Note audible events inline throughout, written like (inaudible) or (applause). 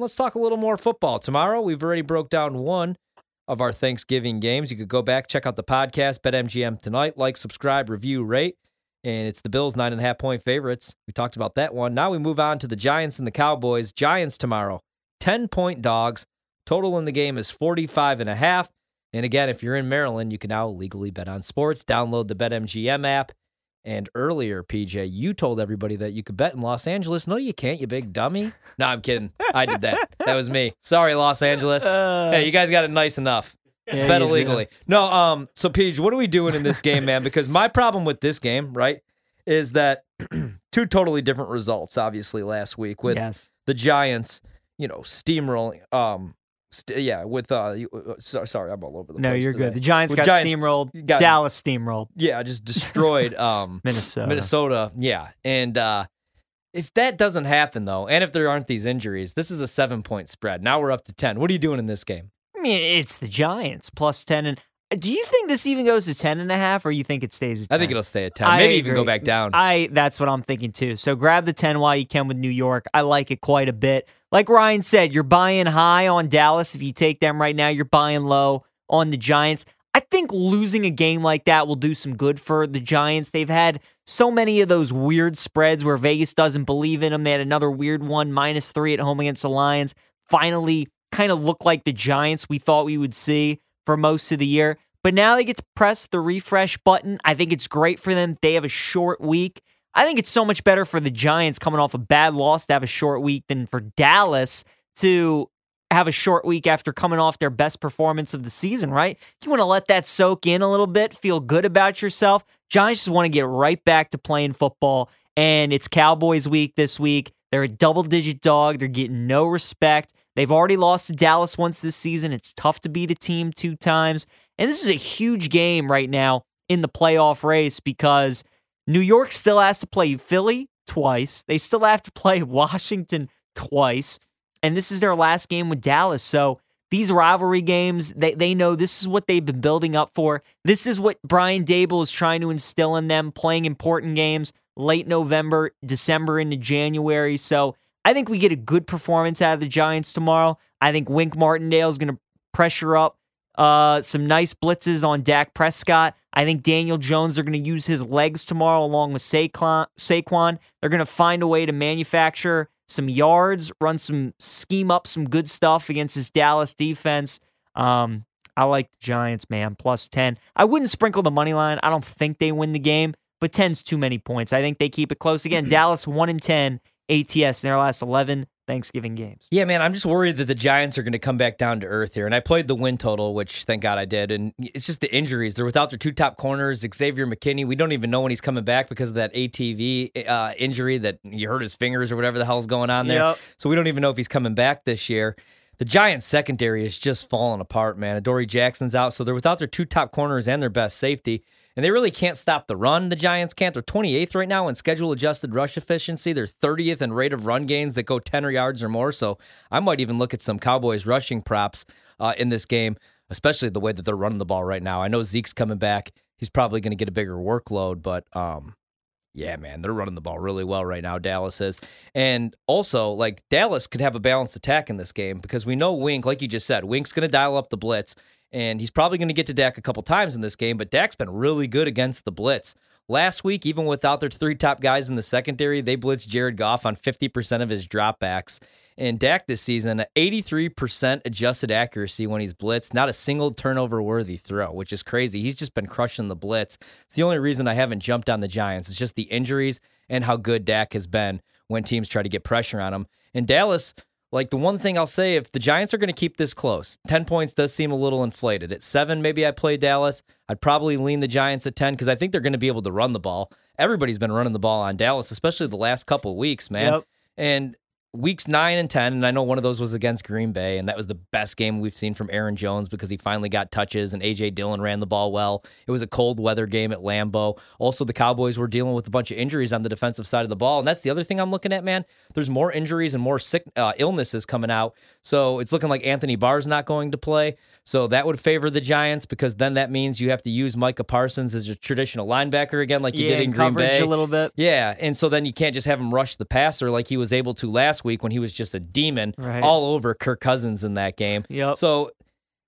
Let's talk a little more football. Tomorrow, we've already broke down one of our Thanksgiving games. You could go back, check out the podcast, BetMGM tonight. Like, subscribe, review, rate. And it's the Bills nine and a half point favorites. We talked about that one. Now we move on to the Giants and the Cowboys. Giants tomorrow, 10 point dogs. Total in the game is 45 and a half. And again, if you're in Maryland, you can now legally bet on sports. Download the BetMGM app. And earlier, PJ, you told everybody that you could bet in Los Angeles. No, you can't, you big dummy. No, I'm kidding. I did that. That was me. Sorry, Los Angeles. Uh, hey, you guys got it nice enough. Yeah, bet illegally. No, um, so PJ, what are we doing in this game, man? Because my problem with this game, right, is that (clears throat) two totally different results, obviously, last week with yes. the Giants, you know, steamrolling. Um, st- yeah, with uh, you- uh, so, sorry, I'm all over the No, place. No, you're today. good. The Giants With got Giants- steamrolled. got- Dallas steamrolled. Yeah, just destroyed. (laughs) Um, Minnesota. Minnesota, yeah. And uh, if that doesn't happen, though, and if there aren't these injuries, this is a seven point spread. Now we're up to 10. What are you doing in this game? I mean, it's the Giants plus 10. And do you think this even goes to 10 and a half or you think it stays at 10? I think it'll stay at 10. I Maybe even go back down. I that's what I'm thinking too. So grab the 10 while you can with New York. I like it quite a bit. Like Ryan said, you're buying high on Dallas. If you take them right now, you're buying low on the Giants. I think losing a game like that will do some good for the Giants. They've had so many of those weird spreads where Vegas doesn't believe in them. They had another weird one, minus three at home against the Lions. Finally, kind of look like the Giants we thought we would see for most of the year. But now they get to press the refresh button. I think it's great for them. They have a short week. I think it's so much better for the Giants coming off a bad loss to have a short week than for Dallas to have a short week after coming off their best performance of the season, right? You want to let that soak in a little bit, feel good about yourself. Giants just want to get right back to playing football. And it's Cowboys week this week. They're a double digit dog. They're getting no respect. They've already lost to Dallas once this season. It's tough to beat a team two times. And this is a huge game right now in the playoff race because New York still has to play Philly twice. They still have to play (laughs) Washington twice. And this is their last game with Dallas. So these rivalry games, they, they know this is what they've been building up for. This is what Brian Daboll is trying to instill in them, playing important games late November, December into January. So I think we get a good performance out of the Giants tomorrow. I think Wink Martindale is going to pressure up uh, some nice blitzes on Dak Prescott. I think Daniel Jones, they're going to use his legs tomorrow along with Saquon. Saquon. They're going to find a way to manufacture some yards, run some scheme up some good stuff against this Dallas defense. Um, I like the Giants, man, plus 10. I wouldn't sprinkle the money line. I don't think they win the game, but 10's too many points. I think they keep it close. Again, (clears throat) Dallas 1 in 10 ATS in their last 11 Thanksgiving games. Yeah, man, I'm just worried that the Giants are going to come back down to earth here. And I played the win total, which thank God I did. And it's just the injuries. They're without their two top corners, Xavier McKinney. We don't even know when he's coming back because of that ATV uh, injury that he hurt his fingers or whatever the hell's going on there. Yep. So we don't even know if he's coming back this year. The Giants secondary is just falling apart, man. Adoree Jackson's out, so they're without their two top corners and their best safety. And they really can't stop the run. The Giants can't. They're 28th right now in schedule adjusted rush efficiency. They're 30th in rate of run gains that go 10 or yards or more. So I might even look at some Cowboys rushing props uh, in this game, especially the way that they're running the ball right now. I know Zeke's coming back. He's probably going to get a bigger workload, but um, yeah, man, they're running the ball really well right now. Dallas is, and also like Dallas could have a balanced attack in this game because we know Wink, like you just said, Wink's going to dial up the blitz, and he's probably going to get to Dak a couple times in this game. But Dak's been really good against the blitz. last week, even without their three top guys in the secondary, they blitzed Jared Goff on 50% of his dropbacks. And Dak this season, 83% adjusted accuracy when he's blitzed, not a single turnover worthy throw, which is crazy. He's just been crushing the blitz. It's the only reason I haven't jumped on the Giants. It's just the injuries and how good Dak has been when teams try to get pressure on him. And Dallas, like the one thing I'll say, if the Giants are going to keep this close, 10 points does seem a little inflated. At seven, maybe I play Dallas. I'd probably lean the Giants at 10 because I think they're going to be able to run the ball. Everybody's been running the ball on Dallas, especially the last couple weeks, man. Yep. And weeks nine and 10, and I know one of those was against Green Bay, and that was the best game we've seen from Aaron Jones because he finally got touches, and A.J. Dillon ran the ball well. It was a cold weather game at Lambeau. Also, the Cowboys were dealing with a bunch of injuries on the defensive side of the ball, and that's the other thing I'm looking at, man. There's more injuries and more sick uh, illnesses coming out, so it's looking like Anthony Barr's not going to play. So that would favor the Giants because then that means you have to use Micah Parsons as a traditional linebacker again, like you yeah, did in Green Bay a little bit. yeah, and so then you can't just have him rush the passer like he was able to last week when he was just a demon Right. all over Kirk Cousins in that game. Yep. So,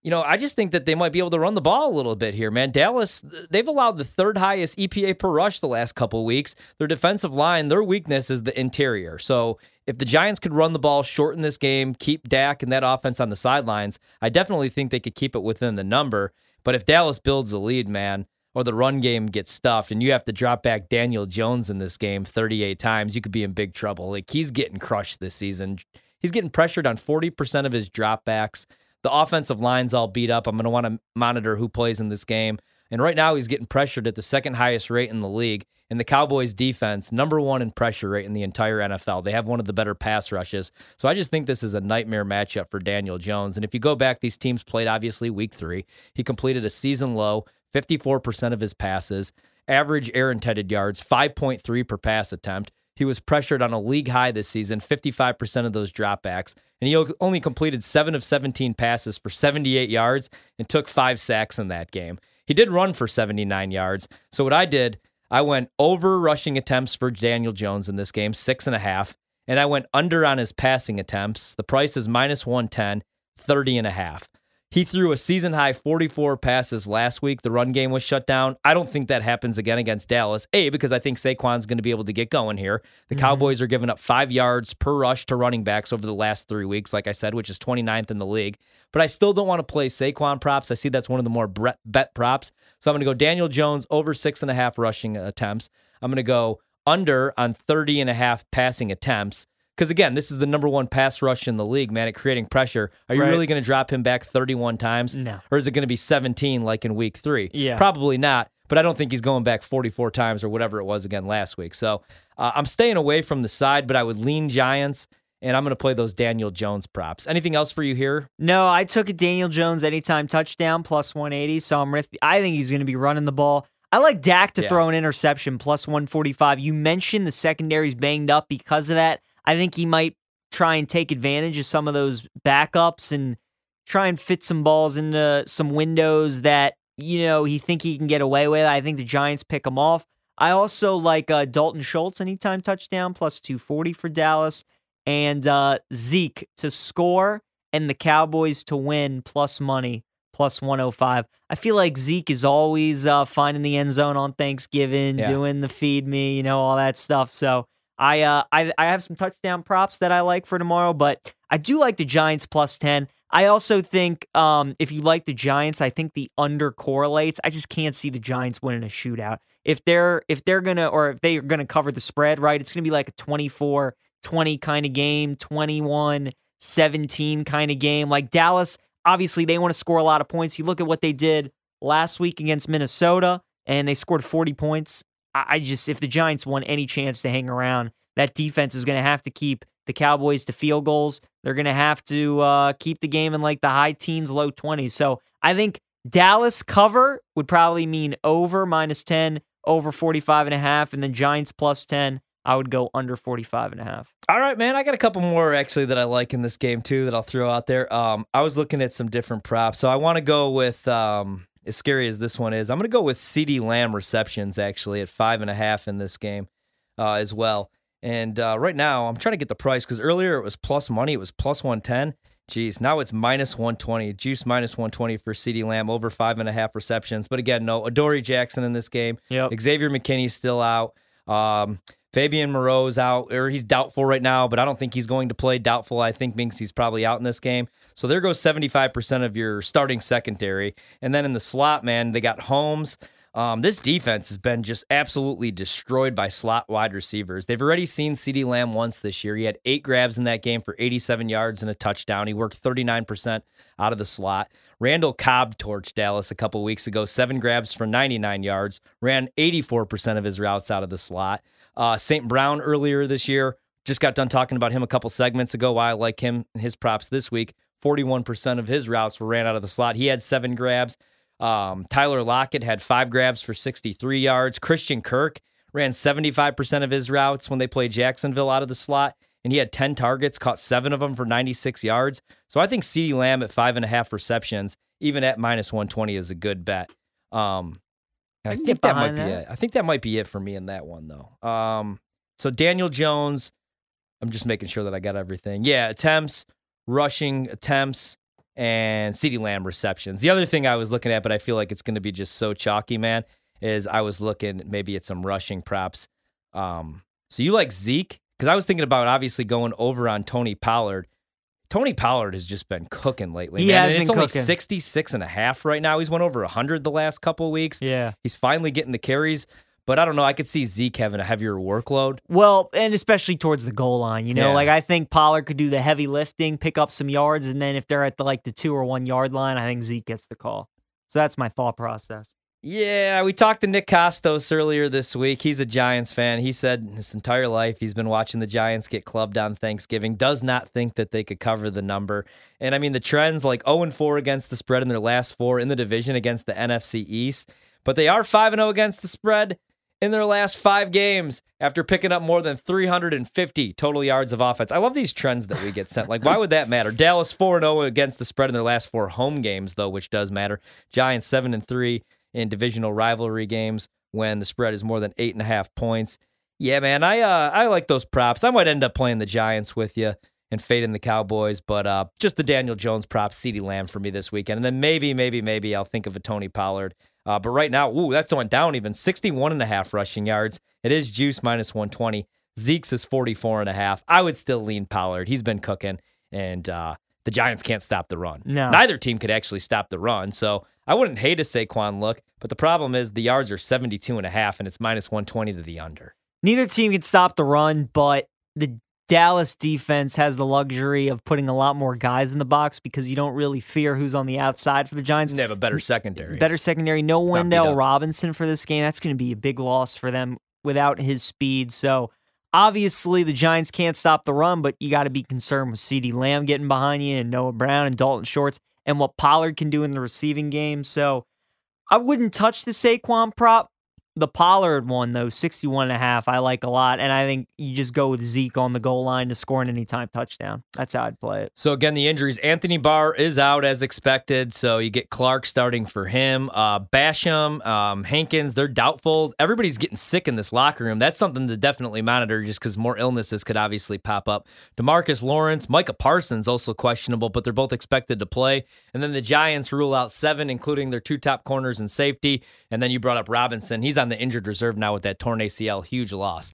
you know, I just think that they might be able to run the ball a little bit here, man. Dallas, they've allowed the third highest EPA per rush the last couple weeks. Their defensive line, their weakness is the interior. So, if the Giants could run the ball, shorten this game, keep Dak and that offense on the sidelines, I definitely think they could keep it within the number. But if Dallas builds a lead, man, or the run game gets stuffed and you have to drop back Daniel Jones in this game 38 times, you could be in big trouble. Like he's getting crushed this season. He's getting pressured on 40% of his dropbacks. The offensive line's all beat up. I'm going to want to monitor who plays in this game. And right now, he's getting pressured at the second highest rate in the league. And the Cowboys' defense, number one in pressure rate in the entire NFL. They have one of the better pass rushes. So I just think this is a nightmare matchup for Daniel Jones. And if you go back, these teams played obviously week three. He completed a season low 54% of his passes, average air intended yards, 5.3 per pass attempt. He was pressured on a league high this season, 55% of those dropbacks, and he only completed 7 of 17 passes for 78 yards and took 5 sacks in that game. He did run for 79 yards. So what I did, I went over rushing attempts for Daniel Jones in this game, six and a half, and I went under on his passing attempts. The price is minus 110, 30 and a half. He threw a season high 44 passes last week. The run game was shut down. I don't think that happens again against Dallas. A, because I think Saquon's going to be able to get going here. The mm-hmm. Cowboys are giving up five yards per rush to running backs over the last three weeks, like I said, which is 29th in the league. But I still don't want to play Saquon props. I see that's one of the more bet props. So I'm going to go Daniel Jones over six and a half rushing attempts. I'm going to go under on 30 and a half passing attempts. Because again, this is the number one pass rush in the league, man, at creating pressure. Are you Right. really going to drop him back 31 times? No. Or is it going to be 17 like in week three? Yeah. Probably not. But I don't think he's going back 44 times or whatever it was again last week. So uh, I'm staying away from the side, but I would lean Giants, and I'm going to play those Daniel Jones props. Anything else for you here? No, I took a Daniel Jones anytime touchdown plus 180. So I'm with, I think he's going to be running the ball. I like Dak to Yeah. throw an interception plus 145. You mentioned the secondary's banged up because of that. I think he might try and take advantage of some of those backups and try and fit some balls into some windows that you know he think he can get away with. I think the Giants pick him off. I also like uh, Dalton Schultz anytime touchdown plus 240 for Dallas and uh, Zeke to score and the Cowboys to win plus money plus 105. I feel like Zeke is always uh, finding the end zone on Thanksgiving, Yeah. doing the feed me, you know, all that stuff. So I, uh, I I have some touchdown props that I like for tomorrow, but I do like the Giants plus 10. I also think um, if you like the Giants, I think the under correlates. I just can't see the Giants winning a shootout. If they're if they're gonna or if they're gonna cover the spread, right, it's gonna be like a 24 20 kind of game, 21 17 kind of game. Like Dallas, obviously they want to score a lot of points. You look at what they did last week against Minnesota and they scored 40 points. I, just if the Giants want any chance to hang around, that defense is going to have to keep the Cowboys to field goals. They're going to have to uh, keep the game in like the high teens, low 20s. So I think Dallas cover would probably mean over minus 10, over 45 and a half, and then Giants plus 10. I would go under 45 and a half. All right, man. I got a couple more actually that I like in this game too that I'll throw out there. Um, I was looking at some different props, so I want to go with um, as scary as this one is. I'm going to go with CeeDee Lamb receptions actually at five and a half in this game uh, as well. And uh, right now, I'm trying to get the price because earlier it was plus money, it was plus 110. Geez, now it's minus 120. Juice minus 120 for CeeDee Lamb, over five and a half receptions. But again, no, Adoree Jackson in this game. Yep. Xavier McKinney's still out. Um, Fabian Moreau's out, or he's doubtful right now, but I don't think he's going to play. Doubtful, I think, he's probably out in this game. So there goes 75% of your starting secondary. And then in the slot, man, they got Holmes. Um, this defense has been just absolutely destroyed by slot wide receivers. They've already seen CeeDee Lamb once this year. He had eight grabs in that game for 87 yards and a touchdown. He worked 39% out of the slot. Randall Cobb torched Dallas a couple weeks ago, seven grabs for 99 yards, ran 84% of his routes out of the slot. Uh, St. Brown earlier this year, just got done talking about him a couple segments ago. Why I like him and his props this week. 41% of his routes were ran out of the slot. He had seven grabs. Um, Tyler Lockett had five grabs for 63 yards. Christian Kirk ran 75% of his routes when they played Jacksonville out of the slot, and he had 10 targets, caught seven of them for 96 yards. So I think CeeDee Lamb at five and a half receptions, even at minus 120, is a good bet. Um, I, I think that might behind be it. I think that might be it for me in that one, though. Um, so Daniel Jones, I'm just making sure that I got everything. Yeah, attempts, rushing attempts, and CeeDee Lamb receptions. The other thing I was looking at, but I feel like it's going to be just so chalky, man, is I was looking maybe at some rushing props. Um, so you like Zeke? Because I was thinking about obviously going over on Tony Pollard. Tony Pollard has just been cooking lately. He man. has and it's been only cooking. 66 and a half right now. He's went over 100 the last couple of weeks. Yeah. He's finally getting the carries, but I don't know. I could see Zeke having a heavier workload. Well, and especially towards the goal line, you know, Yeah. like I think Pollard could do the heavy lifting, pick up some yards, and then if they're at the like the two or one yard line, I think Zeke gets the call. So that's my thought process. Yeah, we talked to Nick Costos earlier this week. He's a Giants fan. He said his entire life he's been watching the Giants get clubbed on Thanksgiving. Does not think that they could cover the number. And I mean the trends like 0 and 4 against the spread in their last four in the division against the NFC East, but they are 5 and 0 against the spread in their last 5 games after picking up more than 350 total yards of offense. I love these trends that we get sent. Like why would that matter? (laughs) Dallas 4 and 0 against the spread in their last 4 home games though, which does matter. Giants 7 and 3 in divisional rivalry games when the spread is more than eight and a half points. Yeah, man, I uh, I like those props. I might end up playing the Giants with you and fading the Cowboys, but uh, just the Daniel Jones props, CeeDee Lamb for me this weekend, and then maybe, maybe, maybe I'll think of a Tony Pollard. Uh, but right now, ooh, that's went down even 61 and a half rushing yards. It is juice minus 120. Zeke's is 44 and a half. I would still lean Pollard. He's been cooking, and uh, the Giants can't stop the run. No. Neither team could actually stop the run. So I wouldn't hate a Saquon look, but the problem is the yards are 72 and a half, and it's minus 120 to the under. Neither team can stop the run, but the Dallas defense has the luxury of putting a lot more guys in the box because you don't really fear who's on the outside for the Giants. They have a better secondary. Better secondary. No It's Wan'Dale. Robinson for this game. That's going to be a big loss for them without his speed. So obviously the Giants can't stop the run, but you got to be concerned with CeeDee Lamb getting behind you and Noah Brown and Dalton Schultz and what Pollard can do in the receiving game. So I wouldn't touch the Saquon prop. The Pollard one, though, 61 and a half, I like a lot. And I think you just go with Zeke on the goal line to score an anytime touchdown. That's how I'd play it. So again, the injuries. Anthony Barr is out as expected, so you get Clark starting for him. Uh, Basham, um, Hankins, they're doubtful. Everybody's getting sick in this locker room. That's something to definitely monitor, just because more illnesses could obviously pop up. Demarcus Lawrence, Micah Parsons also questionable, but they're both expected to play. And then the Giants rule out seven, including their two top corners and safety. And then you brought up Robinson. He's on the injured reserve now with that torn ACL, huge loss.